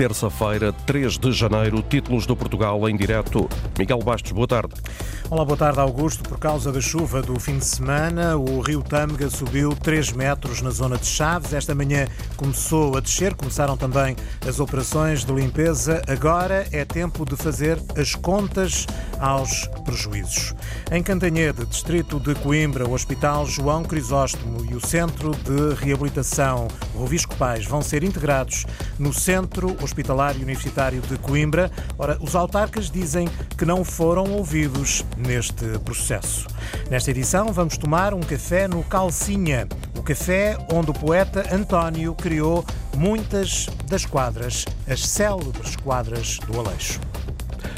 terça-feira, 3 de janeiro, títulos do Portugal em direto. Miguel Bastos, boa tarde. Olá, boa tarde, Augusto. Por causa da chuva do fim de semana, o rio Tâmega subiu 3 metros na zona de Chaves. Esta manhã começou a descer, começaram também as operações de limpeza. Agora é tempo de fazer as contas aos prejuízos. Em Cantanhede, distrito de Coimbra, o Hospital João Crisóstomo e o Centro de Reabilitação Rovisco Pais vão ser integrados no Centro Hospitalar e Universitário de Coimbra. Ora, os autarcas dizem que não foram ouvidos neste processo. Nesta edição, vamos tomar um café no Calcinha, o café onde o poeta António criou muitas das quadras, as célebres quadras do Aleixo.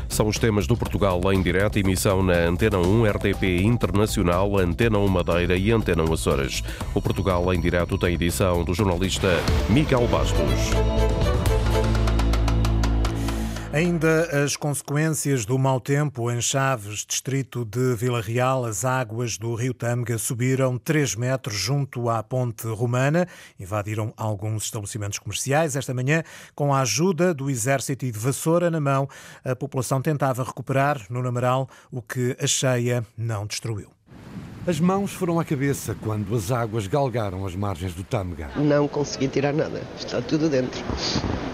São os temas do Portugal em direto, emissão na Antena 1, RTP Internacional, Antena 1 Madeira e Antena 1 Açores. O Portugal em direto tem edição do jornalista Miguel Bastos. Ainda as consequências do mau tempo em Chaves, distrito de Vila Real, as águas do rio Tâmega subiram 3 metros junto à ponte romana, invadiram alguns estabelecimentos comerciais. Esta manhã, com a ajuda do exército e de vassoura na mão, a população tentava recuperar no Namaral o que a cheia não destruiu. As mãos foram à cabeça quando as águas galgaram as margens do Tâmega. Não consegui tirar nada, está tudo dentro.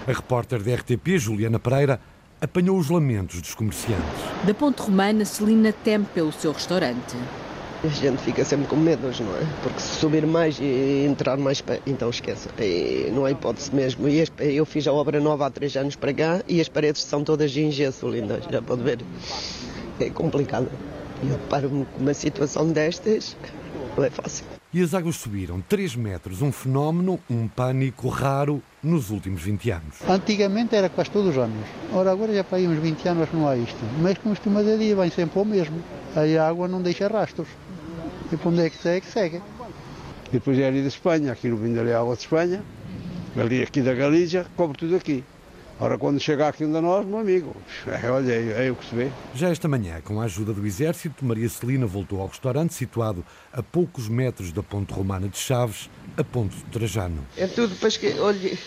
A repórter da RTP, Juliana Pereira, apanhou os lamentos dos comerciantes. Da Ponte Romana, Celina teme pelo seu restaurante. A gente fica sempre com medos, não é? Porque se subir mais e entrar mais, então esqueça. E não há hipótese mesmo. E eu fiz a obra nova há três anos para cá e as paredes são todas de gesso, linda, já pode ver. É complicado. E eu paro-me com uma situação destas, não é fácil. E as águas subiram 3 metros, um fenómeno, um pânico raro nos últimos 20 anos. Antigamente era quase todos os anos. Ora, agora já para aí uns 20 anos não há isto. Mas como costuma de dia, vem sempre o mesmo. Aí a água não deixa rastros. E para onde é que segue, segue. E depois é ali da Espanha, aqui no vindo ali a água de Espanha, ali aqui da Galícia, cobre tudo aqui. Ora, quando chegar aqui onde nós, meu amigo, olha, é, é o que se vê. Já esta manhã, com a ajuda do Exército, Maria Celina voltou ao restaurante situado a poucos metros da Ponte Romana de Chaves, a Ponte do Trajano. É tudo para que olhe.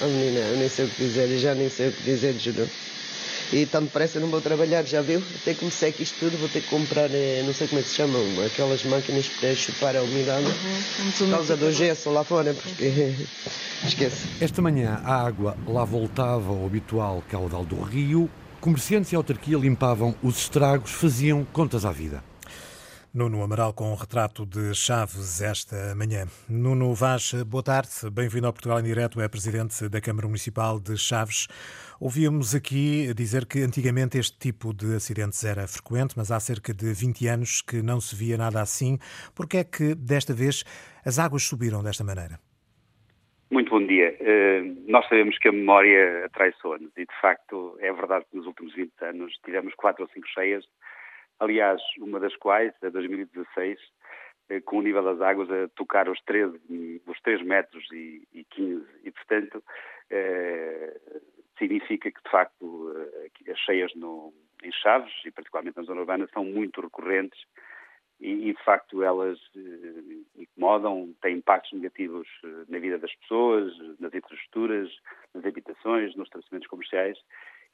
Oh, menina, eu nem sei o que dizer, eu já nem sei o que dizer, juro. E tão depressa não vou trabalhar, já viu? Até que me seque isto tudo, vou ter que comprar, não sei como é que se chamam, aquelas máquinas para chupar a umidade. Uhum, por causa do gesso lá fora, porque esquece. Esta manhã a água lá voltava ao habitual caudal do rio. Comerciantes e autarquia limpavam os estragos, faziam contas à vida. Nuno Amaral com um retrato de Chaves esta manhã. Nuno Vaz, boa tarde. Bem-vindo ao Portugal em Direto, é presidente da Câmara Municipal de Chaves. Ouvíamos aqui dizer que antigamente este tipo de acidentes era frequente, mas há cerca de 20 anos que não se via nada assim. Por que é que desta vez as águas subiram desta maneira? Muito bom dia. Uh, nós sabemos que a memória atraiçoa-nos e, de facto, é verdade que nos últimos 20 anos tivemos quatro ou cinco cheias aliás, uma das quais, a 2016, eh, com o nível das águas a tocar os 13, os 3 metros e, e 15. E, portanto, eh, significa que, de facto, eh, as cheias no, em Chaves, e particularmente na zona urbana, são muito recorrentes e, de facto, elas eh, incomodam, têm impactos negativos eh, na vida das pessoas, nas infraestruturas, nas habitações, nos estabelecimentos comerciais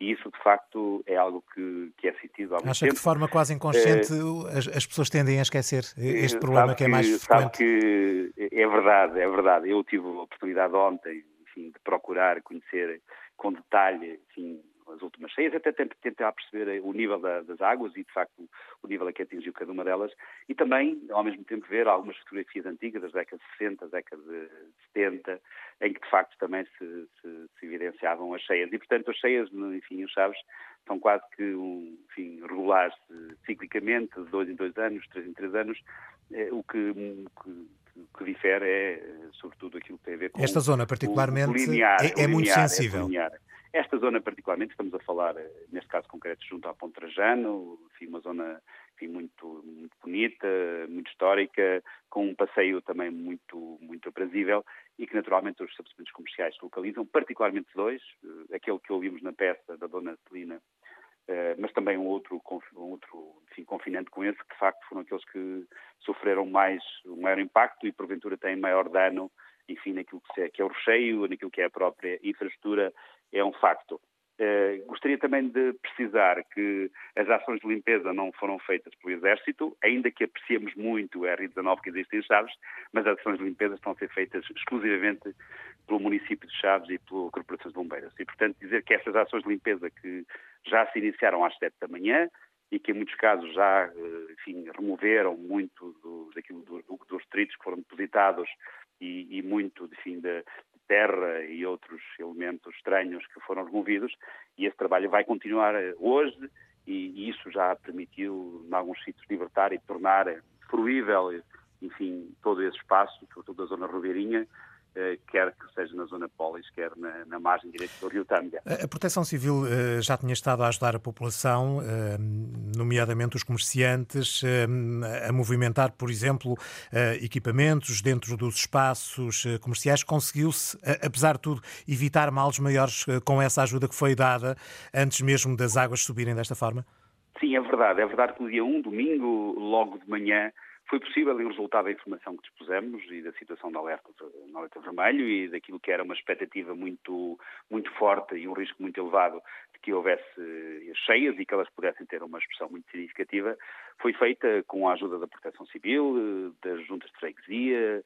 e isso de facto é algo que, que é sentido há muito Acha tempo. que de forma quase inconsciente é, as, as, pessoas tendem a esquecer este problema que, que, é mais frequente? Sabe que é verdade, é verdade. Eu tive a oportunidade ontem enfim, de procurar conhecer com detalhe enfim, as últimas cheias, até tentar perceber o nível da, das águas e, de facto, o nível a que atingiu cada uma delas, e também, ao mesmo tempo, ver algumas fotografias antigas, das décadas de 60, décadas de 70, em que, de facto, também se, se, se evidenciavam as cheias. E, portanto, as cheias, enfim, os Chaves, são quase que, um, enfim, regulares ciclicamente, de dois em dois anos, três em três anos, eh, o que, que que difere é, sobretudo, aquilo que tem a ver com. Esta zona, particularmente, linear, é, é, muito linear, sensível. É esta zona, particularmente, estamos a falar, neste caso concreto, junto à Ponte Trajano, enfim, uma zona enfim, muito, muito bonita, muito histórica, com um passeio também muito, muito aprazível e que, naturalmente, os estabelecimentos comerciais se localizam, particularmente dois, eh, aquele que ouvimos na peça da Dona Celina, mas também um outro, um outro enfim, confinante com esse, que de facto foram aqueles que sofreram mais, o maior impacto e porventura têm maior dano enfim, naquilo que é o recheio, naquilo que é a própria infraestrutura, é um facto. Uh, gostaria também de precisar que as ações de limpeza não foram feitas pelo Exército, ainda que apreciemos muito o R19 que existe em Chaves, mas as ações de limpeza estão a ser feitas exclusivamente pelo município de Chaves e pela Corporação de Bombeiros. E, portanto, dizer que estas ações de limpeza que já se iniciaram às 7 da manhã e que, em muitos casos, já eh, enfim, removeram muito do, daquilo, do, dos detritos que foram depositados e, e muito enfim, de, terra e outros elementos estranhos que foram removidos, e esse trabalho vai continuar eh, hoje, e, isso já permitiu, em alguns sítios, libertar e tornar fruível, enfim, todo esse espaço, sobretudo a zona ribeirinha, eh, quer que seja na zona polis, quer na, na margem direita do rio Tâmega. A Proteção Civil eh, já tinha estado a ajudar a população, eh, nomeadamente os comerciantes, a movimentar, por exemplo, equipamentos dentro dos espaços comerciais. Conseguiu-se, apesar de tudo, evitar males maiores com essa ajuda que foi dada antes mesmo das águas subirem desta forma? Sim, é verdade. É verdade que no dia 1, domingo, logo de manhã, foi possível em resultado da informação que dispusemos e da situação da alerta, no alerta vermelho e daquilo que era uma expectativa muito, muito forte e um risco muito elevado de que houvesse cheias e que elas pudessem ter uma expressão muito significativa, foi feita com a ajuda da Proteção Civil, das juntas de freguesia,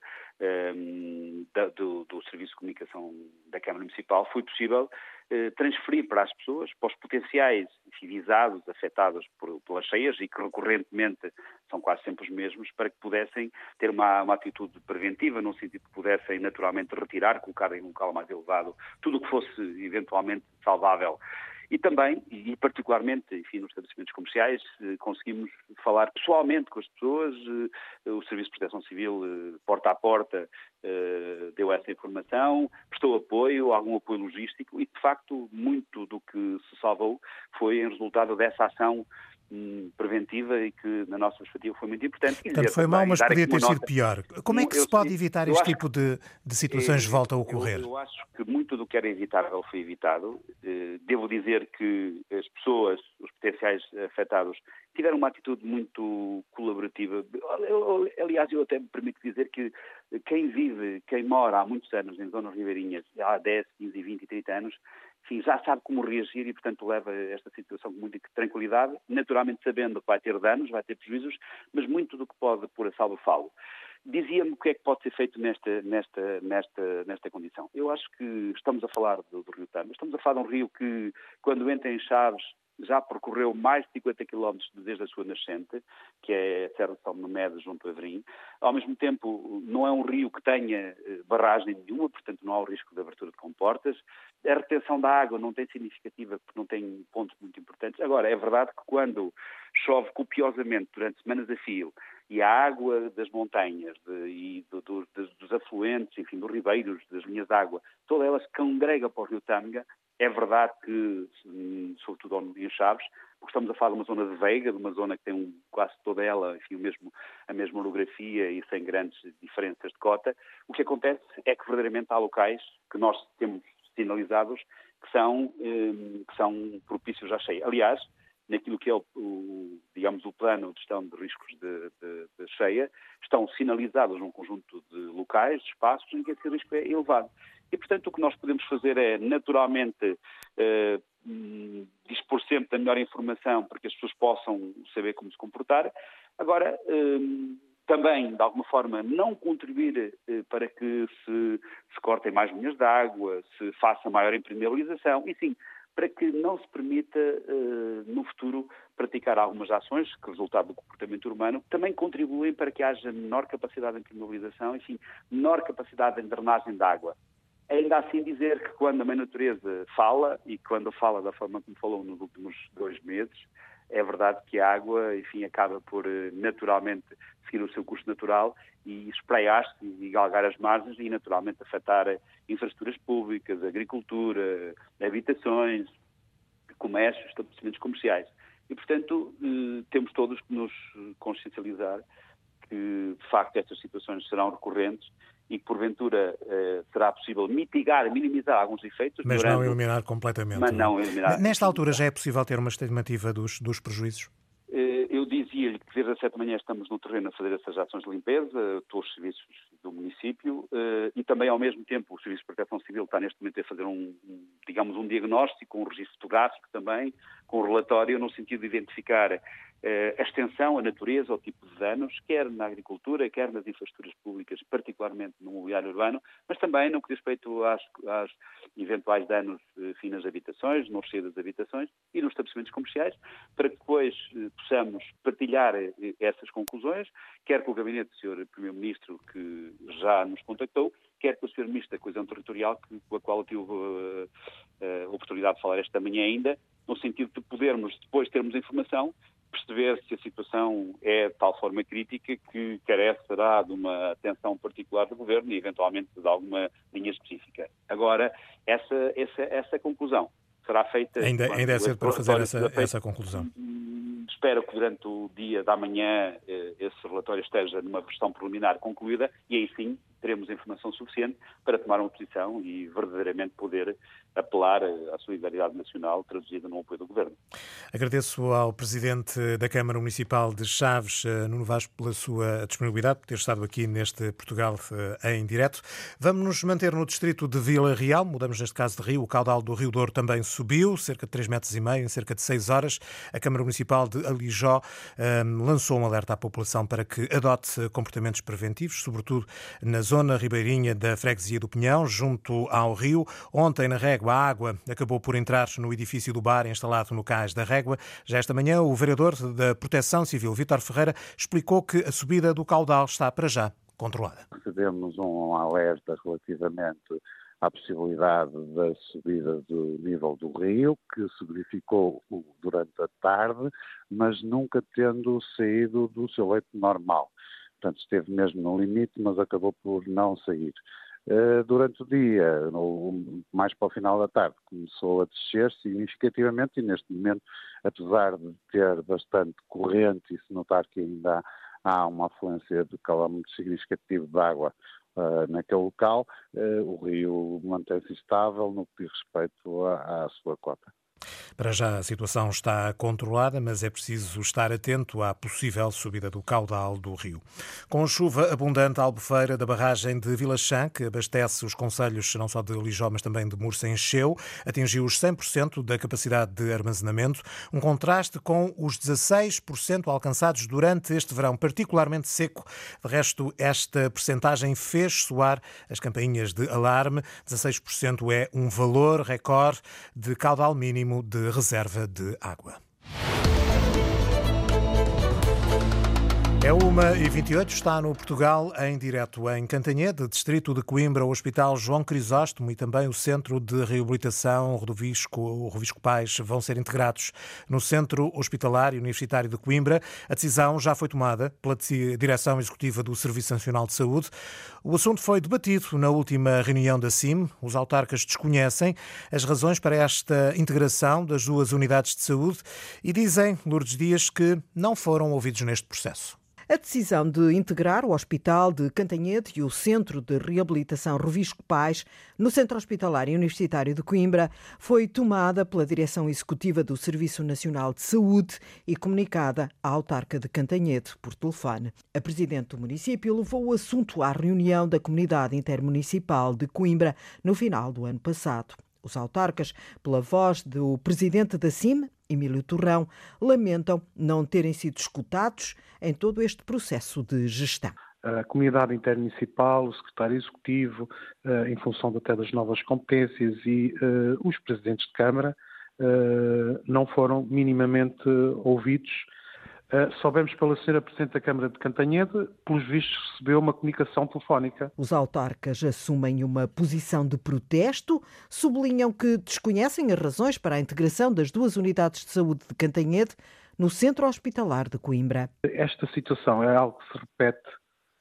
da, do, do, Serviço de Comunicação da Câmara Municipal, foi possível uh, transferir para as pessoas, para os potenciais visados, afetados por, pelas cheias e que recorrentemente são quase sempre os mesmos, para que pudessem ter uma, uma atitude preventiva, no sentido que pudessem naturalmente retirar, colocar em um local mais elevado tudo o que fosse eventualmente salvável. E também, e particularmente, enfim, nos estabelecimentos comerciais, eh, conseguimos falar pessoalmente com as pessoas, eh, o Serviço de Proteção Civil, eh, porta a porta, deu essa informação, prestou apoio, algum apoio logístico e, de facto, muito do que se salvou foi em resultado dessa ação preventiva e que, na nossa perspectiva, foi muito importante. Portanto, foi mal, mas podia ter sido pior. Como é que se pode evitar este tipo de, de situações de volta a ocorrer? Eu, eu, acho que muito do que era evitável foi evitado. Devo dizer que as pessoas, os potenciais afetados, tiveram uma atitude muito colaborativa. Aliás, eu até me permito dizer que quem vive, quem mora há muitos anos em zonas ribeirinhas, há 10, 15, 20 e 30 anos, enfim, já sabe como reagir e, portanto, leva esta situação com muita tranquilidade, naturalmente sabendo que vai ter danos, vai ter prejuízos, mas muito do que pode pôr a salvo falo. Dizia-me o que é que pode ser feito nesta, nesta, nesta, nesta condição. Eu acho que estamos a falar do, do Rio Tama, estamos a falar de um rio que, quando entra em Chaves, já percorreu mais de 50 quilómetros desde a sua nascente, que é a Serra de São Memedo, junto a Verim. Ao mesmo tempo, não é um rio que tenha eh, barragem nenhuma, portanto não há o risco de abertura de comportas. A retenção da água não tem significativa, porque não tem pontos muito importantes. Agora, é verdade que quando chove copiosamente durante semanas a fio e a água das montanhas de, e do, do, dos afluentes, enfim, dos ribeiros, das linhas de água, toda ela se congrega para o rio Tâmega, é verdade que, hum, sobretudo em Chaves, porque estamos a falar de uma zona de veiga, de uma zona que tem um, quase toda ela enfim, o mesmo, a mesma orografia e sem grandes diferenças de cota, o que acontece é que verdadeiramente há locais que nós temos sinalizados que são, hum, que são propícios à cheia. Aliás, naquilo que é o, o, digamos, o plano de gestão de riscos de, de, de, cheia, estão sinalizados um conjunto de locais, de espaços, em que esse risco é elevado. E, portanto, o que nós podemos fazer é, naturalmente, eh, dispor sempre da melhor informação para que as pessoas possam saber como se comportar. Agora, eh, também, de alguma forma, não contribuir eh, para que se, se cortem mais linhas de água, se faça maior impermeabilização, e sim, para que não se permita, uh, no futuro, praticar algumas ações que, resultado do comportamento humano, também contribuem para que haja menor capacidade de impermeabilização, enfim, menor capacidade de drenagem de água. Ainda assim dizer que quando a Mãe Natureza fala, e quando fala da forma como falou nos últimos dois meses, é verdade que a água, enfim, acaba por eh, naturalmente seguir o seu curso natural e espraiar-se e galgar as margens e naturalmente afetar infraestruturas públicas, agricultura, habitações, comércios, estabelecimentos comerciais. E, portanto, eh, temos todos que nos consciencializar que, de facto, estas situações serão recorrentes e que, porventura, eh, será possível mitigar, minimizar alguns efeitos. Mas durante... não eliminar completamente. Mas não eliminar. Nesta altura já é possível ter uma estimativa dos, dos prejuízos? Eh, eu dizia-lhe que desde as sete da manhã estamos no terreno a fazer essas ações de limpeza, todos os serviços do município e também, ao mesmo tempo, o Serviço de Proteção Civil está neste momento a fazer um, digamos, um diagnóstico, um registro fotográfico também, com um relatório no sentido de identificar eh, a extensão, a natureza, o tipo de danos, quer na agricultura, quer nas infraestruturas públicas, particularmente no mobiliário urbano, mas também no que diz respeito às, às eventuais danos eh, nas habitações, no recheio das habitações e nos estabelecimentos comerciais, para que depois eh, possamos partilhar eh, essas conclusões, quer com o gabinete do Sr. Primeiro-Ministro, que já nos contactou, quer com o Sr. Ministro da Coesão Territorial, que, com a qual eu tive a oportunidade de falar esta manhã ainda, no sentido de podermos depois termos informação perceber se a situação é de tal forma crítica que carecerá de uma atenção particular do Governo e, eventualmente, de alguma linha específica. Agora, essa, essa, essa conclusão será feita... Ainda, ainda é cedo para fazer essa, essa conclusão. Espero que durante o dia da manhã eh, esse relatório esteja numa versão preliminar concluída e aí sim teremos informação suficiente para tomar uma posição e verdadeiramente poder apelar à solidariedade nacional traduzida no apoio do Governo. Agradeço ao Presidente da Câmara Municipal de Chaves, eh, Nuno Vasco, pela sua disponibilidade, por ter estado aqui neste Portugal eh, em direto. Vamos nos manter no distrito de Vila Real, mudamos neste caso de rio, o caudal do Rio Douro também subiu, cerca de 3,5 metros e meio, em cerca de 6 horas. A Câmara Municipal de Alijó eh, lançou um alerta à população para que adote comportamentos preventivos, sobretudo nas zona ribeirinha da freguesia do Pinhão, junto ao rio. Ontem, na Régua, a água acabou por entrar no edifício do bar instalado no cais da Régua. Já esta manhã, o vereador da Proteção Civil, Vítor Ferreira, explicou que a subida do caudal está para já controlada. Recebemos um alerta relativamente à possibilidade da subida do nível do rio, que se verificou durante a tarde, mas nunca tendo saído do seu leito normal portanto esteve mesmo no limite, mas acabou por não sair. Uh, durante o dia, no, mais para o final da tarde, começou a descer significativamente e neste momento, apesar de ter bastante corrente e se notar que ainda há, uma afluência de calor muito significativo de água uh, naquele local, uh, o rio mantém-se estável no que diz respeito à, à sua cota. Para já a situação está controlada, mas é preciso estar atento à possível subida do caudal do rio. Com chuva abundante, a albufeira da barragem de Vila Chã, que abastece os conselhos não só de Lijó, mas também de Mursa, encheu, atingiu os 100% da capacidade de armazenamento, um contraste com os 16% alcançados durante este verão particularmente seco. De resto, esta percentagem fez soar as campainhas de alarme. 16% é um valor recorde de caudal mínimo de reserva de água. É uma e 28 está no Portugal em direto em Cantanhede, distrito de Coimbra, o Hospital João Crisóstomo e também o Centro de Reabilitação Rodovisco, o Rovisco Pais vão ser integrados no Centro Hospitalar e Universitário de Coimbra. A decisão já foi tomada pela Direção Executiva do Serviço Nacional de Saúde. O assunto foi debatido na última reunião da CIM. Os autarcas desconhecem as razões para esta integração das duas unidades de saúde e dizem, Lourdes Dias, que não foram ouvidos neste processo. A decisão de integrar o Hospital de Cantanhede e o Centro de Reabilitação Rovisco Pais no Centro Hospitalar e Universitário de Coimbra foi tomada pela Direção Executiva do Serviço Nacional de Saúde e comunicada à autarca de Cantanhede por telefone. A presidente do município levou o assunto à reunião da Comunidade Intermunicipal de Coimbra no final do ano passado. Os autarcas, pela voz do presidente da CIM, Emílio Torrão, lamentam não terem sido escutados em todo este processo de gestão. A comunidade intermunicipal, o secretário executivo, eh, em função até das novas competências e uh, os presidentes de Câmara uh, não foram minimamente ouvidos Uh, soubemos pela senhora Presidente da Câmara de Cantanhede, pelos vistos recebeu uma comunicação telefónica. Os autarcas assumem uma posição de protesto, sublinham que desconhecem as razões para a integração das duas unidades de saúde de Cantanhede no Centro Hospitalar de Coimbra. Esta situação é algo que se repete,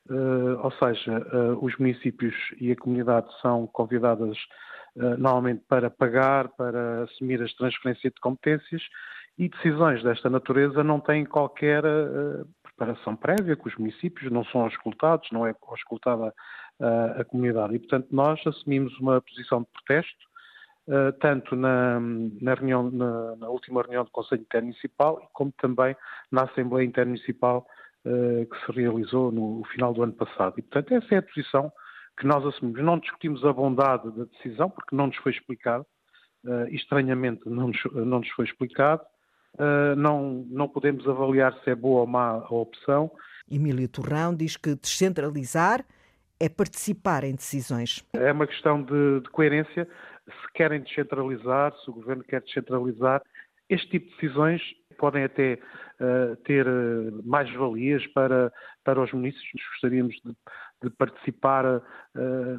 uh, ou seja, uh, os municípios e a comunidade são convidadas normalmente para pagar, para assumir as transferências de competências e decisões desta natureza não têm qualquer uh, preparação prévia com os municípios, não são escutados, não é escutada uh, a comunidade. E, portanto, nós assumimos uma posição de protesto tanto na, na, reunião, na, na, última reunião do Conselho Intermunicipal, como também na Assembleia Intermunicipal que se realizou no final do ano passado. E, portanto, essa é a posição que nós assumimos. Não discutimos a bondade da decisão, porque não nos foi explicado, uh, estranhamente não nos, não nos foi explicado. Uh, não, não podemos avaliar se é boa ou má a opção. Emílio Torrão diz que descentralizar é participar em decisões. É uma questão de, de coerência. Se querem descentralizar, se o governo quer descentralizar, este tipo de decisões podem até uh, ter uh, mais valias para, para os municípios. Gostaríamos de, de participar uh,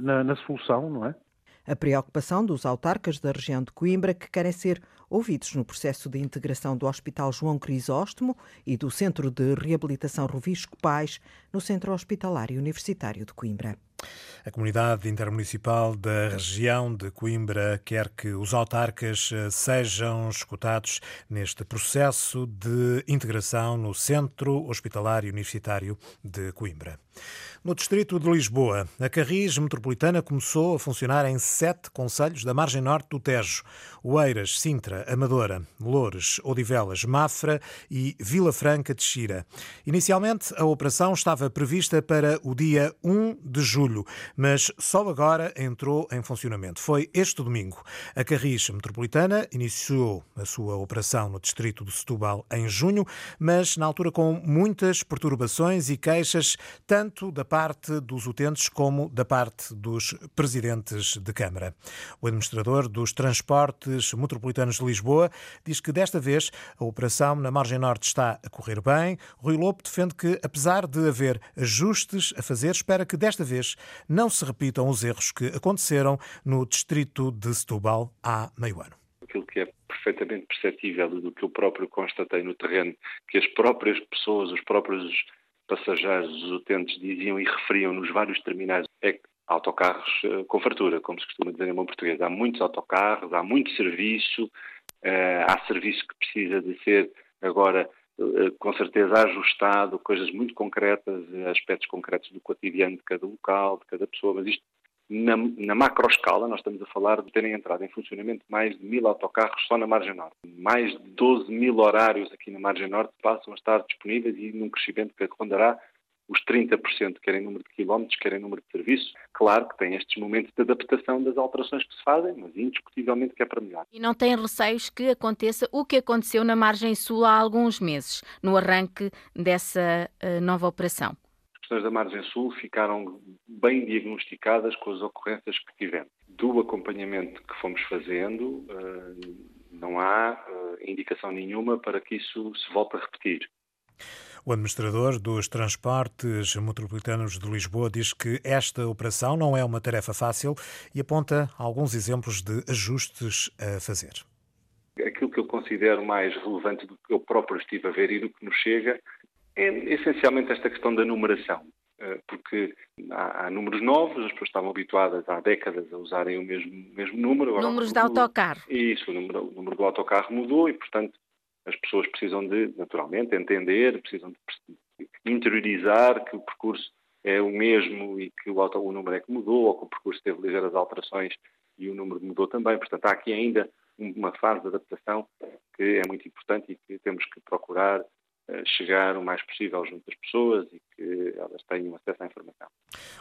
na, na solução, não é? A preocupação dos autarcas da região de Coimbra que querem ser ouvidos no processo de integração do Hospital João Crisóstomo e do Centro de Reabilitação Rovisco Pais no Centro Hospitalar e Universitário de Coimbra. A comunidade intermunicipal da região de Coimbra quer que os autarcas eh, sejam escutados neste processo de integração no Centro Hospitalar e Universitário de Coimbra. No distrito de Lisboa, a Carris Metropolitana começou a funcionar em sete conselhos da margem norte do Tejo: Oeiras, Sintra, Amadora, Loures, Odivelas, Mafra e Vila Franca de Xira. Inicialmente, a operação estava prevista para o dia 1 de julho, mas só agora entrou em funcionamento. Foi este domingo. A Carris Metropolitana iniciou a sua operação no distrito de Setúbal em junho, mas na altura com muitas perturbações e queixas, tanto da parte dos utentes como da parte dos presidentes de Câmara. O administrador dos transportes metropolitanos de Lisboa diz que desta vez a operação na margem norte está a correr bem. Rui Lobo defende que, apesar de haver ajustes a fazer, espera que desta vez não se repitam os erros que aconteceram no distrito de Setúbal há meio ano. Aquilo que é perfeitamente perceptível do que eu próprio constatei no terreno, que as próprias pessoas, os próprios passageiros, os utentes diziam e referiam nos vários terminais é que autocarros uh, com fartura, como se costuma dizer em bom português. Há muitos autocarros, há muito serviço, uh, há serviço que precisa de ser agora com certeza ajustado, coisas muito concretas, aspectos concretos do cotidiano de cada local, de cada pessoa, mas isto na, na macro escala, nós estamos a falar de terem entrado em funcionamento mais de mil autocarros só na Margem Norte. Mais de 12 mil horários aqui na Margem Norte passam a estar disponíveis e num crescimento que rondará os 30%, quer em número de quilómetros, quer em número de serviços. Claro que tem estes momentos de adaptação das alterações que se fazem, mas indiscutivelmente que é para melhor. E não tem receios que aconteça o que aconteceu na Margem Sul há alguns meses, no arranque dessa uh, nova operação? questões da margem sul ficaram bem diagnosticadas com as ocorrências que tivemos. Do acompanhamento que fomos fazendo, eh, não há eh, indicação nenhuma para que isso se volte a repetir. O administrador dos transportes metropolitanos de Lisboa diz que esta operação não é uma tarefa fácil e aponta alguns exemplos de ajustes a fazer. Aquilo que eu considero mais relevante do que eu próprio estive a ver e do que nos chega é essencialmente esta questão da numeração, eh, porque há, há, números novos, as pessoas estavam habituadas há décadas a usarem o mesmo, mesmo número. Agora, Números de autocarro. Isso, o número, o número do autocarro mudou e, portanto, as pessoas precisam de, naturalmente, entender, precisam de interiorizar que o percurso é o mesmo e que o, auto, o número é que mudou, ou que o percurso teve ligeiras alterações e o número mudou também. Portanto, há aqui ainda uma fase de adaptação que é muito importante e que temos que procurar chegar o mais possível junto às pessoas e que elas tenham acesso à informação.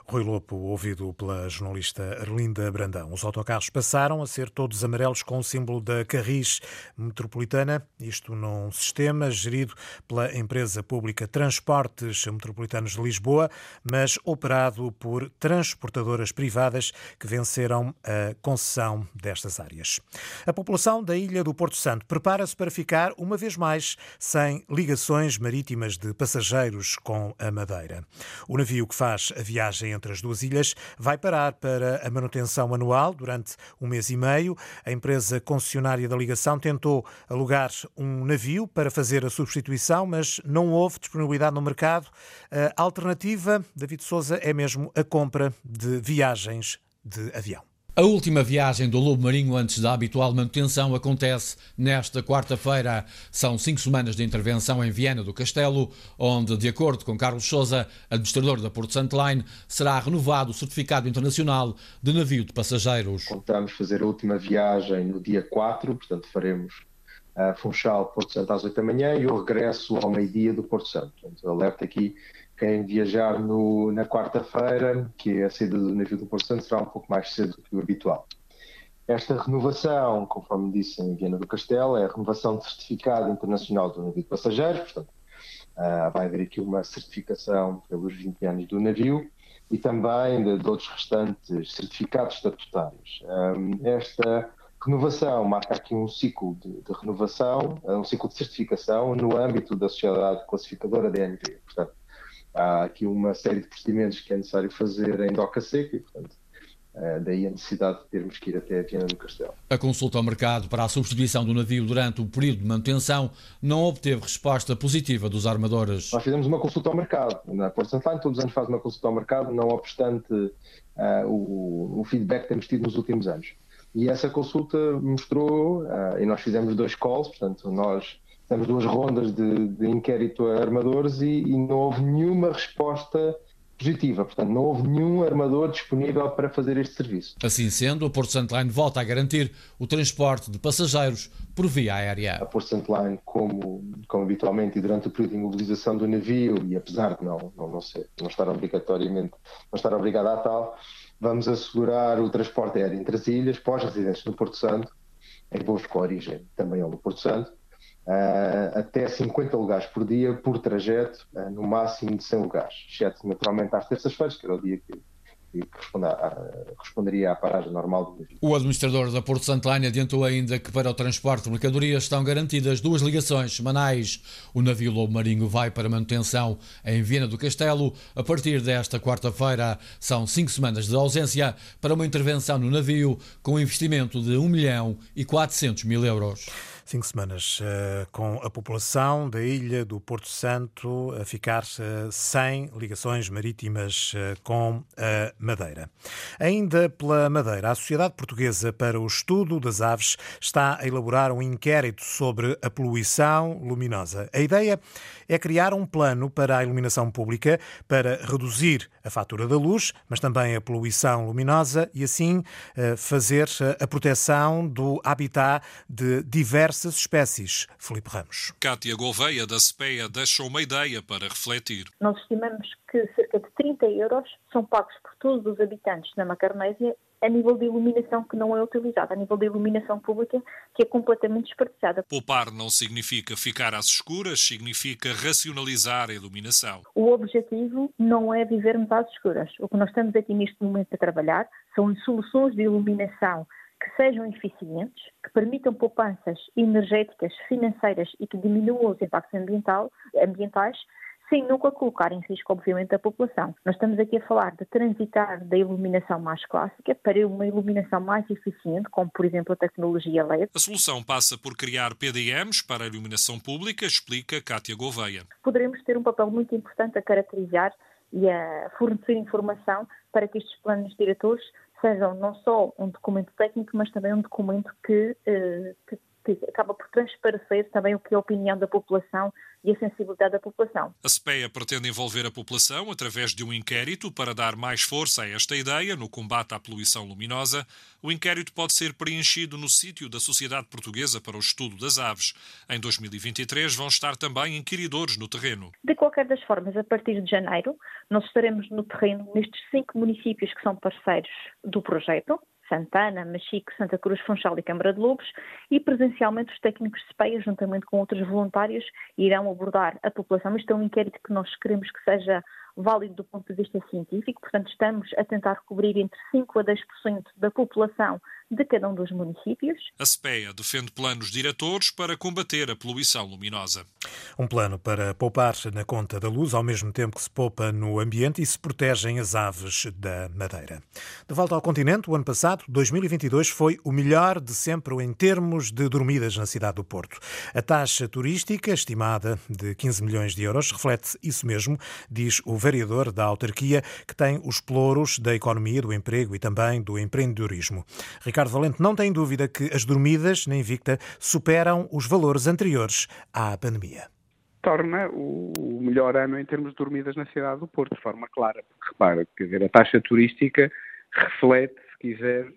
Rui Lopo, ouvido pela jornalista Arlinda Brandão. Os autocarros passaram a ser todos amarelos com o símbolo da Carris Metropolitana, isto num sistema gerido pela empresa pública Transportes Metropolitanos de Lisboa, mas operado por transportadoras privadas que venceram a concessão destas áreas. A população da ilha do Porto Santo prepara-se para ficar, uma vez mais, sem ligações marítimas de passageiros com a Madeira. O navio que faz a viagem entre as duas ilhas vai parar para a manutenção anual durante um mês e meio. A empresa concessionária da ligação tentou alugar um navio para fazer a substituição, mas não houve disponibilidade no mercado. A alternativa, David Souza, é mesmo a compra de viagens de avião. A última viagem do lobo marinho antes da habitual manutenção acontece nesta quarta-feira. São cinco semanas de intervenção em Viena do Castelo, onde, de acordo com Carlos Souza, administrador da Porto Santo Line, será renovado o certificado internacional de navio de passageiros. Contamos fazer a última viagem no dia 4, portanto faremos a Funchal, Porto Santo às 8 da manhã e o regresso ao meio-dia do Porto Santo. Portanto, alerta aqui quem viajar no, na quarta-feira, que é a saída do navio do Porto Santo, será um pouco mais cedo do que o habitual. Esta renovação, conforme disse em Viana do Castelo, é a renovação de certificado internacional do navio de passageiros, portanto, uh, vai haver aqui uma certificação pelos 20 anos do navio e também de, de outros restantes certificados estatutários. Um, esta Renovação marca aqui um ciclo de, de, renovação, um ciclo de certificação no âmbito da sociedade classificadora DNV. Portanto, há aqui uma série de procedimentos que é necessário fazer em doca seca e, portanto, eh, daí a necessidade de termos que ir até a Viana do Castelo. A consulta ao mercado para a substituição do navio durante o período de manutenção não obteve resposta positiva dos armadores. Nós fizemos uma consulta ao mercado. Na Porto Santo todos os anos faz uma consulta ao mercado, não obstante uh, o, o feedback que temos tido nos últimos anos. E essa consulta mostrou, uh, e nós fizemos dois calls, portanto, nós fizemos duas rondas de, de inquérito a armadores e, e, não houve nenhuma resposta positiva. Portanto, não houve nenhum armador disponível para fazer este serviço. Assim sendo, a Porto Santo Line volta a garantir o transporte de passageiros por via aérea. A Porto Santo Line, como, como habitualmente e durante o período de imobilização do navio, e apesar de não, não, não, ser, não estar obrigatoriamente, não estar obrigada a tal, vamos assegurar o transporte aéreo entre as ilhas, pós-residentes no Porto Santo, em voos com origem também ao Porto Santo, uh, até 50 lugares por dia, por trajeto, uh, no máximo de 100 lugares, exceto naturalmente às terças-feiras, que era o dia que que responderia à paragem normal do navio. O administrador da Porto Santana adiantou ainda que para o transporte de mercadorias estão garantidas duas ligações semanais. O navio Lobo Marinho vai para manutenção em Viena do Castelo. A partir desta quarta-feira são cinco semanas de ausência para uma intervenção no navio com investimento de 1 milhão e 400 mil euros. Cinco semanas uh, com a população da ilha do Porto Santo a ficar uh, sem ligações marítimas uh, com a Madeira. Ainda pela Madeira, a Sociedade Portuguesa para o Estudo das Aves está a elaborar um inquérito sobre a poluição luminosa. A ideia é criar um plano para a iluminação pública para reduzir a fatura da luz, mas também a poluição luminosa e assim fazer a proteção do habitat de diversos diversas espécies. Felipe Ramos. Cátia Gouveia, da CPEA, deixou uma ideia para refletir. Nós estimamos que cerca de 30 euros são pagos por todos os habitantes da Macarnésia a nível de iluminação que não é utilizada, a nível de iluminação pública que é completamente desperdiçada. Poupar não significa ficar às escuras, significa racionalizar a iluminação. O objetivo não é vivermos às escuras. O que nós estamos aqui neste momento a trabalhar são soluções de iluminação que sejam eficientes, que permitam poupanças energéticas, financeiras e que diminuam os impactos ambientais, sem nunca colocar em risco, obviamente, a população. Nós estamos aqui a falar de transitar da iluminação mais clássica para uma iluminação mais eficiente, como, por exemplo, a tecnologia LED. A solução passa por criar PDMs para a iluminação pública, explica Cátia Gouveia. Poderemos ter um papel muito importante a caracterizar e a fornecer informação para que estes planos diretores sejam não só um documento técnico, mas também um documento que, eh, que, que, acaba por transparecer também o que é a opinião da população e a sensibilidade da população. A CPEA pretende envolver a população através de um inquérito para dar mais força a esta ideia no combate à poluição luminosa. O inquérito pode ser preenchido no sítio da Sociedade Portuguesa para o Estudo das Aves. Em 2023 vão estar também inquiridores no terreno. De qualquer das formas, a partir de janeiro, nós estaremos no terreno nestes cinco municípios que são parceiros do projeto. Santana, Machique, Santa Cruz, Funchal e Câmara de Lobos e presencialmente os técnicos de SPEIA, juntamente com outros voluntários, irão abordar a população. Isto é um inquérito que nós queremos que seja válido do ponto de vista científico, portanto estamos a tentar cobrir entre 5% a 10% da população de cada um dos municípios. A SPEA defende planos diretores para combater a poluição luminosa. Um plano para poupar na conta da luz, ao mesmo tempo que se poupa no ambiente e se protegem as aves da madeira. De volta ao continente, o ano passado, 2022, foi o melhor de sempre em termos de dormidas na cidade do Porto. A taxa turística, estimada de 15 milhões de euros, reflete isso mesmo, diz o vereador da autarquia, que tem os plouros da economia, do emprego e também do empreendedorismo. Ricardo Valente não tem dúvida que as dormidas na Invicta superam os valores anteriores à pandemia torna o melhor ano em termos de dormidas na cidade do Porto, de forma clara. Porque repara, quer dizer, a taxa turística reflete, se quiser,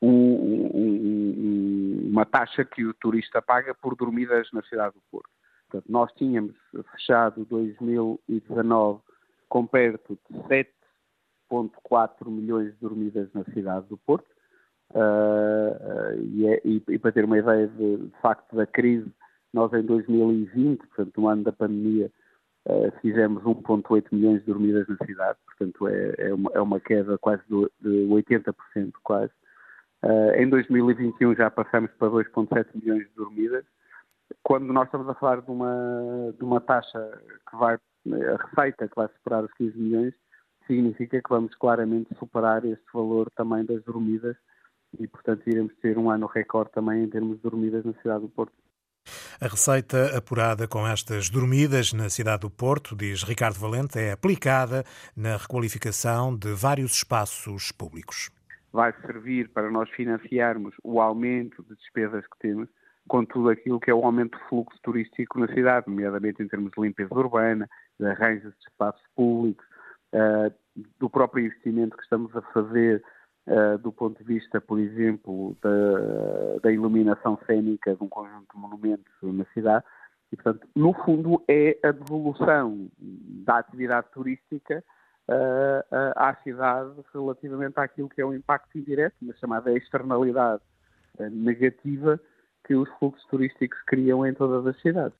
o, o, uma taxa que o turista paga por dormidas na cidade do Porto. Portanto, nós tínhamos fechado 2019 com perto de 7,4 milhões de dormidas na cidade do Porto. Uh, e, é, e, e, para ter uma ideia de, de, facto da crise, nós em 2020, portanto no ano da pandemia, uh, fizemos 1,8 milhões de dormidas na cidade, portanto é, é, uma, é uma, queda quase do, de 80% quase. Uh, em 2021 já passamos para 2,7 milhões de dormidas. Quando nós estamos a falar de uma, de uma taxa que vai, a receita que vai superar os 15 milhões, significa que vamos claramente superar este valor também das dormidas e, portanto, iremos ter um ano recorde também em termos de dormidas na cidade do Porto. A receita apurada com estas dormidas na cidade do Porto, diz Ricardo Valente, é aplicada na requalificação de vários espaços públicos. Vai servir para nós financiarmos o aumento de despesas que temos com tudo aquilo que é o aumento do fluxo turístico na cidade, nomeadamente em termos de limpeza urbana, de arranjos de espaços públicos, uh, do próprio investimento que estamos a fazer uh, do ponto de vista, por exemplo, da, da, iluminação cênica de um conjunto de monumentos na cidade. E, portanto, no fundo, é a devolução da atividade turística uh, à cidade relativamente àquilo que é o impacto indireto, uma chamada externalidade negativa que os fluxos turísticos criam em todas as cidades.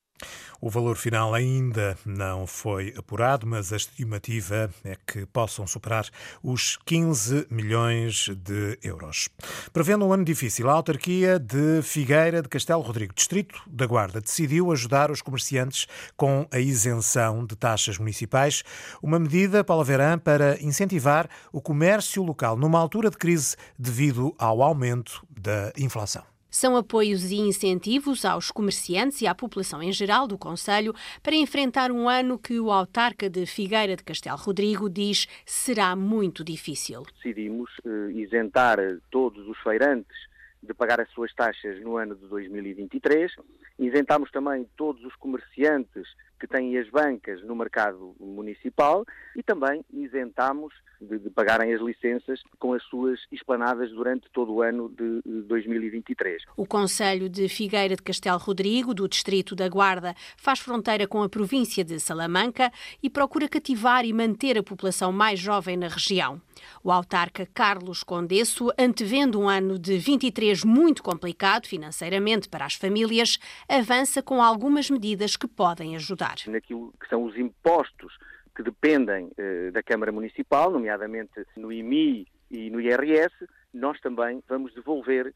O valor final ainda não foi apurado, mas a estimativa é que possam superar os 15 milhões de euros. Prevendo um ano difícil, a autarquia de Figueira de Castelo Rodrigo, distrito da Guarda, decidiu ajudar os comerciantes com a isenção de taxas municipais, uma medida, Paula Verã, para incentivar o comércio local numa altura de crise devido ao aumento da inflação. São apoios e incentivos aos comerciantes e à população em geral do Conselho para enfrentar um ano que o autarca de Figueira de Castelo Rodrigo diz será muito difícil. Decidimos uh, isentar todos os feirantes de pagar as suas taxas no ano de 2023. Isentámos também todos os comerciantes que têm as bancas no mercado municipal e também isentámos de, de, pagarem as licenças com as suas esplanadas durante todo o ano de 2023. O Conselho de Figueira de Castelo Rodrigo, do Distrito da Guarda, faz fronteira com a província de Salamanca e procura cativar e manter a população mais jovem na região. O autarca Carlos Condesso, antevendo um ano de 23 muito complicado financeiramente para as famílias, avança com algumas medidas que podem ajudar. Naquilo que são os impostos que dependem eh, da Câmara Municipal, nomeadamente no IMI e no IRS, nós também vamos devolver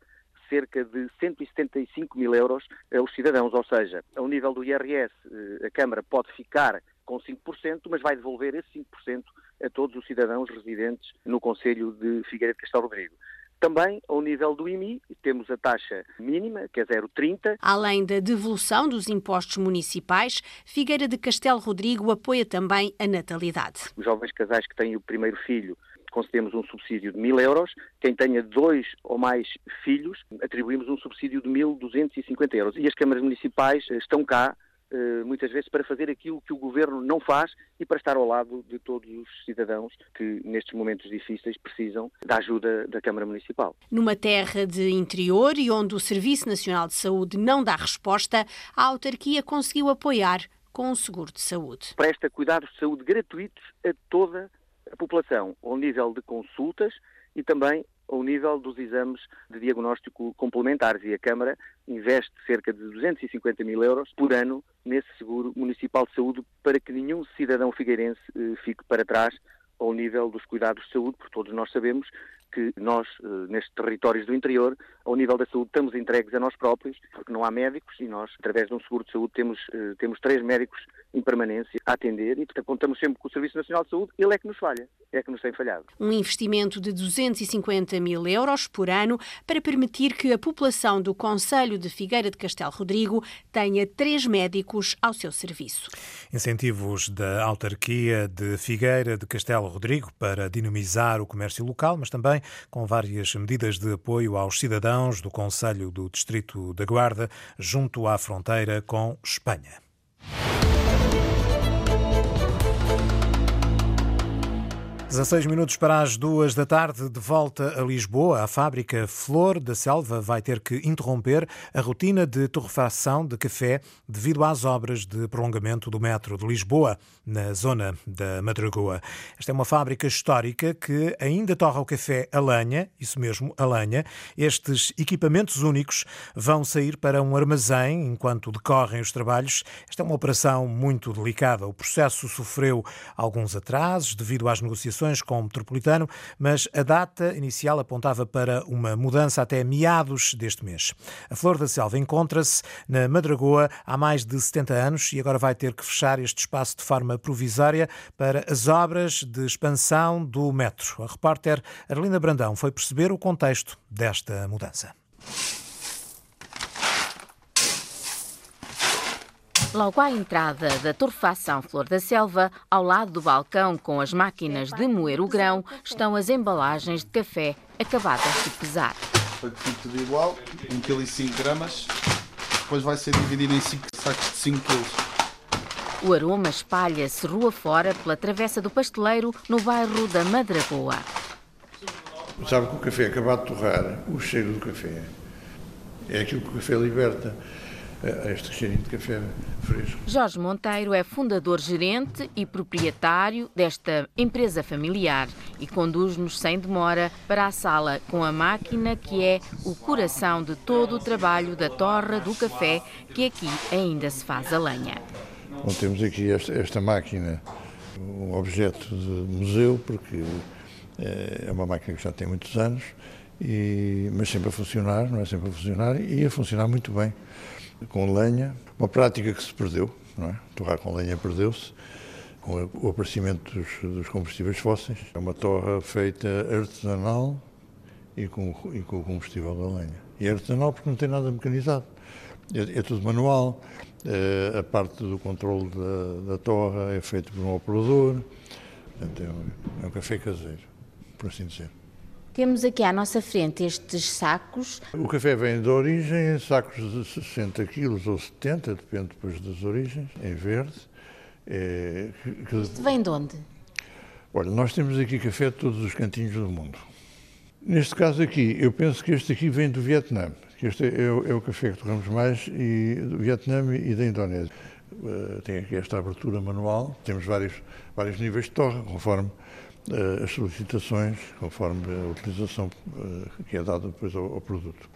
cerca de 175 mil euros aos cidadãos, ou seja, ao nível do IRS, eh, a Câmara pode ficar com 5%, mas vai devolver esse 5% a todos os cidadãos residentes no Conselho de Figueira de Castelo Rodrigo. Também, ao nível do IMI, temos a taxa mínima, que é 0,30. Além da devolução dos impostos municipais, Figueira de Castelo Rodrigo apoia também a natalidade. Os jovens casais que têm o primeiro filho concedemos um subsídio de mil euros. Quem tenha dois ou mais filhos, atribuímos um subsídio de 1.250 euros. E as câmaras municipais estão cá eh, muitas vezes para fazer aquilo que o governo não faz e para estar ao lado de todos os cidadãos que nestes momentos difíceis precisam da ajuda da Câmara Municipal. Numa terra de interior e onde o Serviço Nacional de Saúde não dá resposta, a autarquia conseguiu apoiar com o seguro de saúde. Presta cuidados de saúde gratuitos a toda a população, ao nível de consultas e também ao nível dos exames de diagnóstico complementares. E a Câmara investe cerca de 250 mil euros por ano nesse seguro municipal de saúde para que nenhum cidadão figueirense eh, fique para trás ao nível dos cuidados de saúde, porque todos nós sabemos que nós, eh, nestes territórios do interior, ao nível da saúde, estamos entregues a nós próprios, porque não há médicos e nós, através de um seguro de saúde, temos, eh, temos três médicos em permanência a atender e, portanto, contamos sempre com o Serviço Nacional de Saúde, ele é que nos falha, é que nos tem falhado. Um investimento de 250 mil euros por ano para permitir que a população do Conselho de Figueira de Castelo Rodrigo tenha três médicos ao seu serviço. Incentivos da autarquia de Figueira de Castelo Rodrigo para dinamizar o comércio local, mas também com várias medidas de apoio aos cidadãos do Conselho do Distrito da Guarda, junto à fronteira com Espanha. 16 minutos para as duas da tarde, de volta a Lisboa. A fábrica Flor da Selva vai ter que interromper a rotina de torrefação de café devido às obras de prolongamento do metro de Lisboa, na zona da Madragoa. Esta é uma fábrica histórica que ainda torra o café a lenha, isso mesmo, a lenha. Estes equipamentos únicos vão sair para um armazém enquanto decorrem os trabalhos. Esta é uma operação muito delicada. O processo sofreu alguns atrasos devido às negociações com o metropolitano, mas a data inicial apontava para uma mudança até meados deste mês. A Flor da Selva encontra-se na Madragoa há mais de 70 anos e agora vai ter que fechar este espaço de forma provisória para as obras de expansão do metro. A repórter Arlinda Brandão foi perceber o contexto desta mudança. Logo à entrada da torrefação Flor da Selva, ao lado do balcão com as máquinas de moer o grão, estão as embalagens de café acabadas de pesar. Foi tudo igual, 1,5 kg, depois vai ser dividido em 5 sacos de 5 kg. O aroma espalha-se rua fora pela travessa do pasteleiro no bairro da Madragoa. Sabe que o café acabado de torrar, o cheiro do café, é aquilo que o café liberta a este cheirinho de café fresco. Jorge Monteiro é fundador-gerente e proprietário desta empresa familiar e conduz-nos sem demora para a sala com a máquina que é o coração de todo o trabalho da torra do café que aqui ainda se faz a lenha. Bom, temos aqui esta, esta máquina, um objeto de museu, porque é uma máquina que já tem muitos anos, e, mas sempre a funcionar, não é sempre a funcionar, e a funcionar muito bem com lenha, uma prática que se perdeu, não é? Torrar com lenha perdeu-se com o aparecimento dos, dos, combustíveis fósseis. É uma torra feita artesanal e com, e com o combustível da lenha. E é artesanal porque não tem nada mecanizado. É, é tudo manual, é, a parte do controle da, da, torra é feita por um operador. Portanto, é um, é um café caseiro, por assim dizer. Temos aqui à nossa frente estes sacos. O café vem de origem em sacos de 60 quilos ou 70, depende depois das origens, em verde. É, que... Isto vem de onde? Olha, nós temos aqui café de todos os cantinhos do mundo. Neste caso aqui, eu penso que este aqui vem do Vietnã, este é, o, é o café que tocamos mais, e, do Vietnã e da Indonésia. Uh, tem aqui esta abertura manual, temos vários, vários níveis de torre, conforme as solicitações, conforme a utilização uh, que é dada depois ao, produto.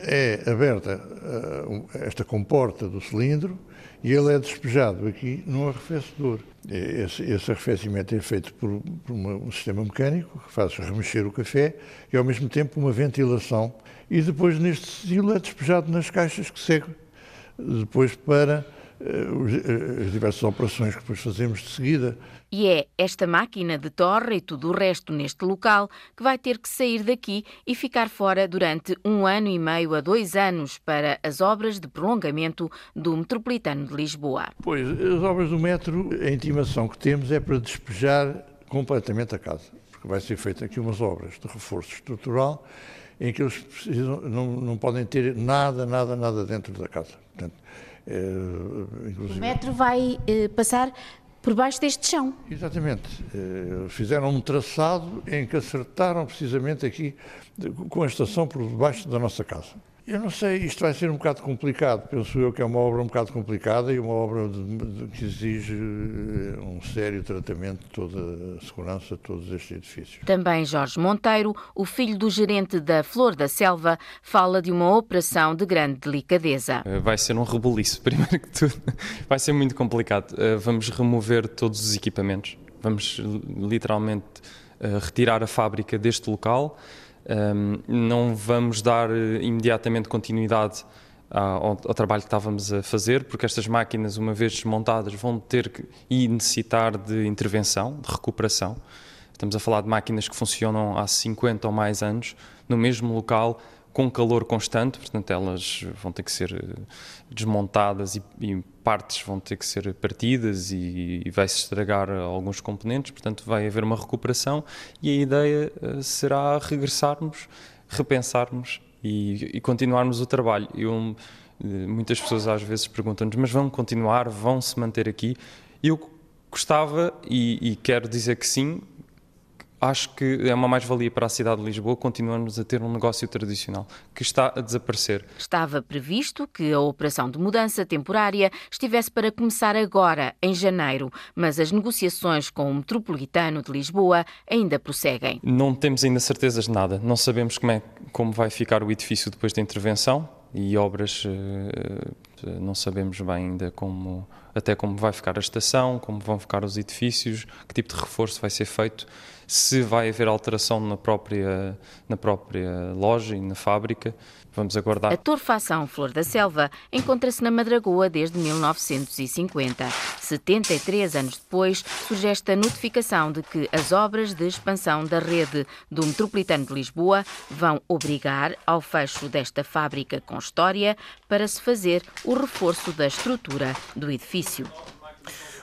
É aberta uh, esta comporta do cilindro e ele é despejado aqui num arrefecedor. Esse, esse arrefecimento é feito por, por uma, um sistema mecânico que faz remexer o café e ao mesmo tempo uma ventilação e depois neste silo é despejado nas caixas que segue depois para as diversas operações que depois fazemos de seguida. E é esta máquina de torre e tudo o resto neste local que vai ter que sair daqui e ficar fora durante um ano e meio a dois anos para as obras de prolongamento do Metropolitano de Lisboa. Pois, as obras do metro, a intimação que temos é para despejar completamente a casa, porque vai ser feita aqui umas obras de reforço estrutural em que eles precisam, não, não podem ter nada, nada, nada dentro da casa. Portanto, é, o metro vai eh, passar por baixo deste chão. Exatamente. Eh, fizeram um traçado em que acertaram precisamente aqui com a estação por debaixo da nossa casa. Eu não sei, isto vai ser um bocado complicado. Penso eu que é uma obra um bocado complicada e uma obra de, de, que exige eh, um sério tratamento de toda a segurança de todos estes edifícios. Também Jorge Monteiro, o filho do gerente da Flor da Selva, fala de uma operação de grande delicadeza. Eh, vai ser um rebuliço, primeiro que tudo. Vai ser muito complicado. Eh, vamos remover todos os equipamentos. Vamos literalmente retirar a fábrica deste local. Não vamos dar imediatamente continuidade ao, ao, trabalho que estávamos a fazer, porque estas máquinas, uma vez desmontadas, vão ter que e necessitar de intervenção, de recuperação. Estamos a falar de máquinas que funcionam há 50 ou mais anos, no mesmo local, com calor constante, portanto, elas vão ter que ser eh, desmontadas e, e partes vão ter que ser partidas e, e vai-se estragar alguns componentes, portanto, vai haver uma recuperação e a ideia uh, será regressarmos, repensarmos e, e continuarmos o trabalho. Eu, eh, muitas pessoas às vezes perguntam-nos, mas vão continuar, vão se manter aqui? Eu gostava e, e quero dizer que sim, acho que é uma mais-valia para a cidade de Lisboa continuarmos a ter um negócio tradicional que está a desaparecer. Estava previsto que a operação de mudança temporária estivesse para começar agora, em janeiro, mas as negociações com o Metropolitano de Lisboa ainda prosseguem. Não temos ainda certezas de nada. Não sabemos como, é, como vai ficar o edifício depois da intervenção e obras eh, não sabemos bem ainda como até como vai ficar a estação, como vão ficar os edifícios, que tipo de reforço vai ser feito se vai haver alteração na própria, na própria loja e na fábrica. Vamos aguardar. A Torfação Flor da Selva encontra-se na Madragoa desde 1950. 73 anos depois, surge esta notificação de que as obras de expansão da rede do Metropolitano de Lisboa vão obrigar ao fecho desta fábrica com história para se fazer o reforço da estrutura do edifício.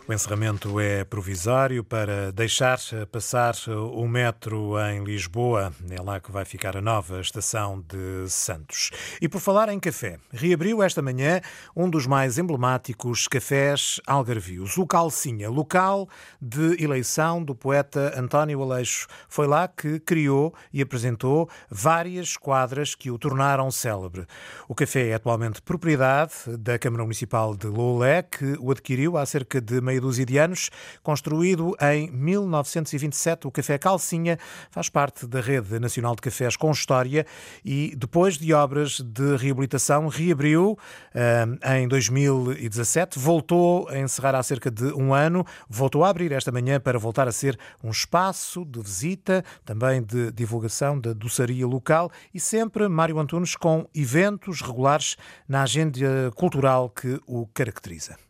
O encerramento é provisório para deixar passar o metro em Lisboa. É lá que vai ficar a nova estação de Santos. E por falar em café, reabriu esta manhã um dos mais emblemáticos cafés algarvios, o Calcinha, local de eleição do poeta António Aleixo. Foi lá que criou e apresentou várias quadras que o tornaram célebre. O café é atualmente propriedade da Câmara Municipal de Loulé, que o adquiriu há cerca de meia dúzia de anos. Construído em 1927, o Café Calcinha faz parte da Rede Nacional de Cafés com História e, depois de obras de reabilitação, reabriu uh, em 2017, voltou a encerrar há cerca de um ano, voltou a abrir esta manhã para voltar a ser um espaço de visita, também de divulgação da doçaria local e sempre, Mário Antunes, com eventos regulares na agenda cultural que o caracteriza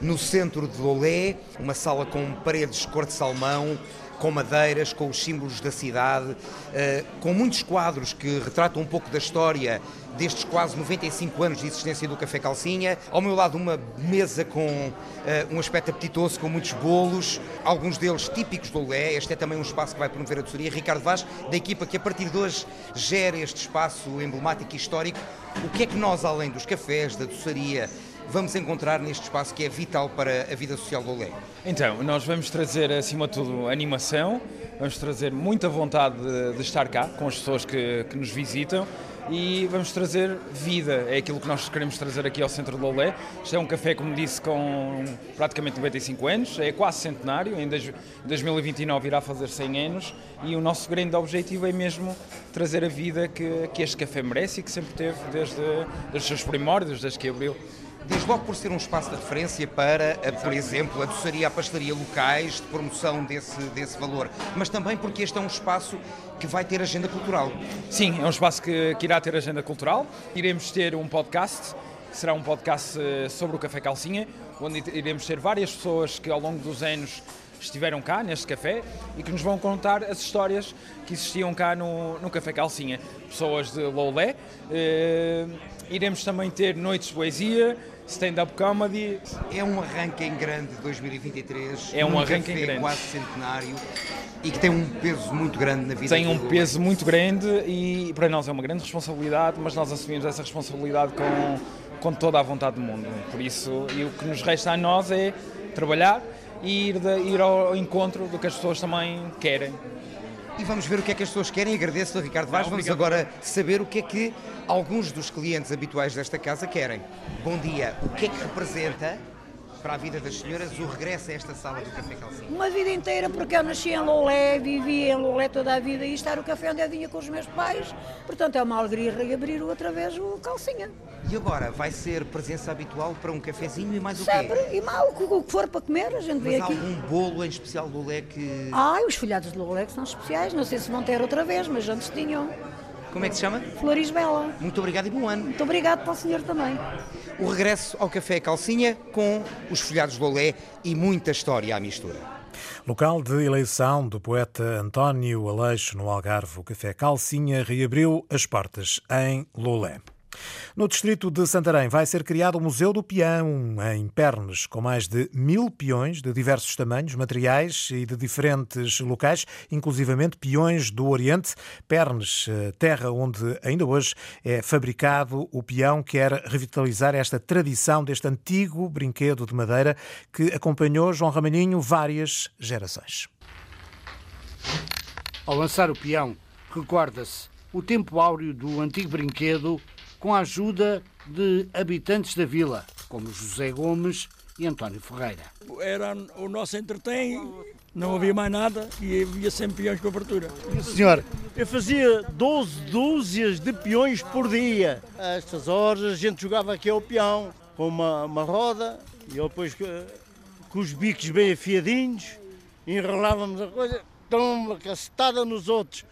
no centro de Lolé, uma sala com paredes cor de salmão, com madeiras, com os símbolos da cidade, eh, com muitos quadros que retratam um pouco da história destes quase 95 anos de existência do Café Calcinha. Ao meu lado, uma mesa com uh, um aspecto apetitoso, com muitos bolos, alguns deles típicos do Lé. Este é também um espaço que vai promover a doçaria. Ricardo Vaz, da equipa que a partir de hoje gera este espaço emblemático e histórico. O que é que nós, além dos cafés, da doçaria, vamos encontrar neste espaço que é vital para a vida social do Olé? Então, nós vamos trazer, acima de tudo, animação, vamos trazer muita vontade de, de estar cá com as pessoas que, que, nos visitam. E vamos trazer vida, é aquilo que nós queremos trazer aqui ao centro do Lolé. Isto é um café, como disse, com praticamente 95 anos, é quase centenário, em 2029 irá fazer 100 anos. E o nosso grande objetivo é mesmo trazer a vida que, que este café merece e que sempre teve desde, desde os seus primórdios, desde que abriu desde logo por ser um espaço de referência para, por exemplo, a doçaria, a pastelaria locais, de promoção desse, desse valor, mas também porque este é um espaço que vai ter agenda cultural. Sim, é um espaço que, que irá ter agenda cultural. Iremos ter um podcast, que será um podcast eh, sobre o Café Calcinha, onde iremos ter várias pessoas que ao longo dos anos estiveram cá neste café e que nos vão contar as histórias que existiam cá no, no Café Calcinha. Pessoas de Loulé. Eh, iremos também ter noites de poesia, stand-up comedy. É um arranque em grande de 2023. É um arranque em grande. quase centenário e que tem um peso muito grande na vida. Tem um peso muito grande e para nós é uma grande responsabilidade, mas nós assumimos essa responsabilidade com, com toda a vontade do mundo. Por isso, e o que nos resta a nós é trabalhar e ir, de, ir ao encontro do que as pessoas também querem. E vamos ver o que é que as pessoas querem. Agradeço a Ricardo Vaz. Vamos agora saber o que é que alguns dos clientes habituais desta casa querem. Bom dia. O que é que representa para a vida das senhoras o regresso a esta sala do Café Calcinha? Uma vida inteira, porque eu nasci em Lolé, vivi em Lolé toda a vida e estar o café onde eu vinha com os meus pais. Portanto, é uma alegria reabrir outra vez o Calcinha. E agora, vai ser presença habitual para um cafezinho e mais o quê? Sempre, e mal, o que for para comer, a gente Mas vê há aqui. algum bolo em especial do Lolé que... Ai, os folhados de Lolé que são especiais, não sei se vão ter outra vez, mas antes tinham. Como é que se chama? Floris Bela. Muito obrigado e bom ano. Muito obrigado para o senhor também. O regresso ao Café Calcinha com os folhados de Lolé e muita história à mistura. Local de eleição do poeta António Aleixo no Algarve, o Café Calcinha reabriu as portas em Lolé. No distrito de Santarém vai ser criado o Museu do Peão, em Pernes, com mais de mil peões de diversos tamanhos, materiais e de diferentes locais, inclusivamente peões do Oriente. Pernes, eh, terra onde ainda hoje é fabricado o peão, quer revitalizar esta tradição deste antigo brinquedo de madeira que acompanhou João Ramaninho várias gerações. Ao lançar o peão, recorda-se o tempo áureo do antigo brinquedo com a ajuda de habitantes da vila, como José Gomes e António Ferreira. Era o nosso entretém, não havia mais nada e havia sempre peões com abertura. Senhor, Eu fazia 12 dúzias de peões por dia. A estas horas a gente jogava aqui ao peão com uma, uma roda e eu depois eh, com os bicos bem afiadinhos, enrolávamos a coisa, toma cacetada nos outros.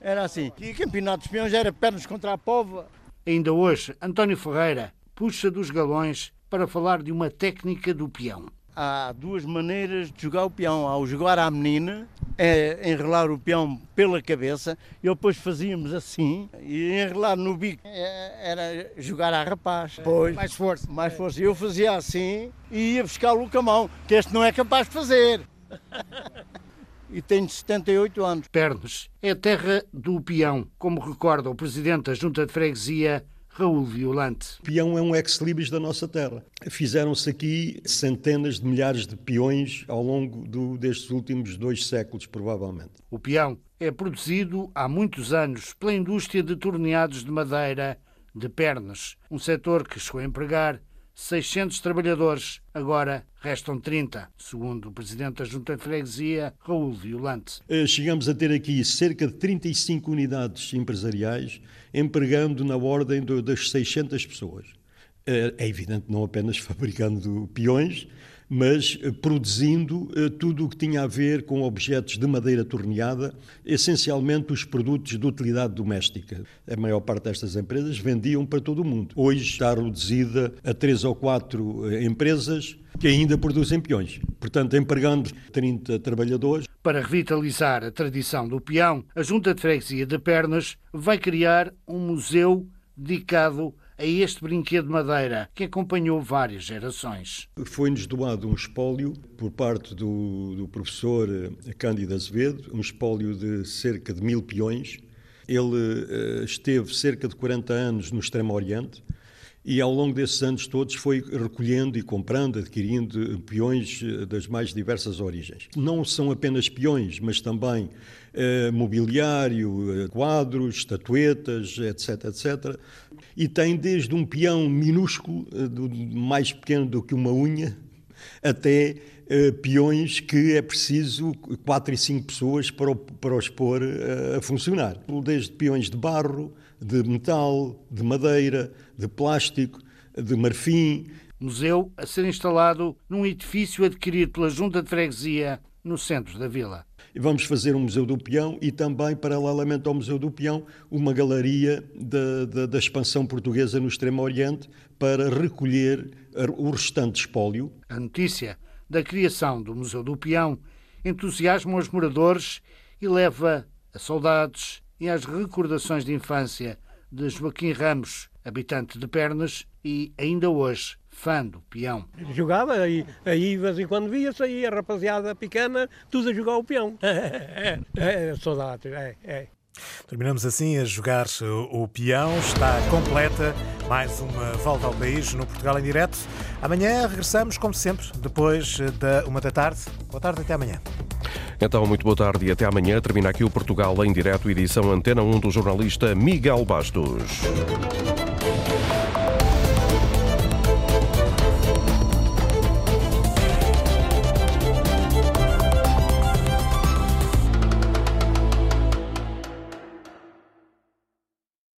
Era assim. E o campeonato de peões era pernas contra a pova. Ainda hoje, António Ferreira puxa dos galões para falar de uma técnica do peão. Há duas maneiras de jogar o peão. Há o jogar à menina, é enrolar o peão pela cabeça, e depois fazíamos assim, e enrolar no bico é- era jogar à rapaz. Pois, mais força. Mais força. Eu fazia assim e ia buscá-lo com a mão, que este não é capaz de fazer. e tenho 78 anos. Pernes é a terra do peão, como recorda o presidente da Junta de Freguesia, Raul Violante. Peão é um ex-libris da nossa terra. Fizeram-se aqui centenas de milhares de peões ao longo do- destes últimos dois séculos, provavelmente. O peão é produzido há muitos anos pela indústria de torneados de madeira de Pernas, um setor que chegou a empregar 600 trabalhadores, agora restam 30, segundo o presidente da Junta de Freguesia, Raul Violante. Eh, Chegamos a ter aqui cerca de 35 unidades empresariais, empregando na ordem das 600 pessoas. Eh, É evidente, não apenas fabricando peões, mas eh, produzindo eh, tudo o que tinha a ver com objetos de madeira torneada, essencialmente os produtos de utilidade doméstica. A maior parte destas empresas vendiam para todo o mundo. Hoje está reduzida a três ou quatro eh, empresas que ainda produzem peões. Portanto, empregando 30 trabalhadores, Para revitalizar a tradição do peão, a Junta de Freguesia de Pernas vai criar um museu dedicado a este brinquedo de madeira que acompanhou várias gerações. Foi-nos doado um espólio por parte do, do professor eh, Cândido Azevedo, um espólio de cerca de mil peões. Ele eh, esteve cerca de 40 anos no Extremo Oriente e ao longo desses anos todos foi recolhendo e comprando, adquirindo peões eh, das mais diversas origens. Não são apenas peões, mas também mobiliário, quadros, estatuetas, etc, etc. E tem desde um peão minúsculo, eh, mais pequeno do que uma unha, até eh, peões que é preciso quatro e cinco pessoas para, o- para os pôr eh, a funcionar. Desde peões de barro, de metal, de madeira, de plástico, de marfim. Museu a ser instalado num edifício adquirido pela Junta de Freguesia no centro da vila. Vamos fazer um Museu do Peão e também, paralelamente ao Museu do Peão, uma galeria da, da, da expansão portuguesa no Extremo Oriente para recolher o restante espólio. A notícia da criação do Museu do Peão entusiasma os moradores e leva a saudades e às recordações de infância de Joaquim Ramos, habitante de Pernas e ainda hoje fã do peão. Jogava aí, aí de vez em quando via-se aí a rapaziada pequena, tudo a jogar o peão. É, é, é saudades, é, é. Terminamos assim a jogar o o peão. Está completa mais uma volta ao país no Portugal em direto. Amanhã regressamos, como sempre, depois da uma da tarde. Boa tarde, até amanhã. Então, muito boa tarde e até amanhã. Termina aqui o Portugal em direto, edição Antena 1 do jornalista Miguel Bastos.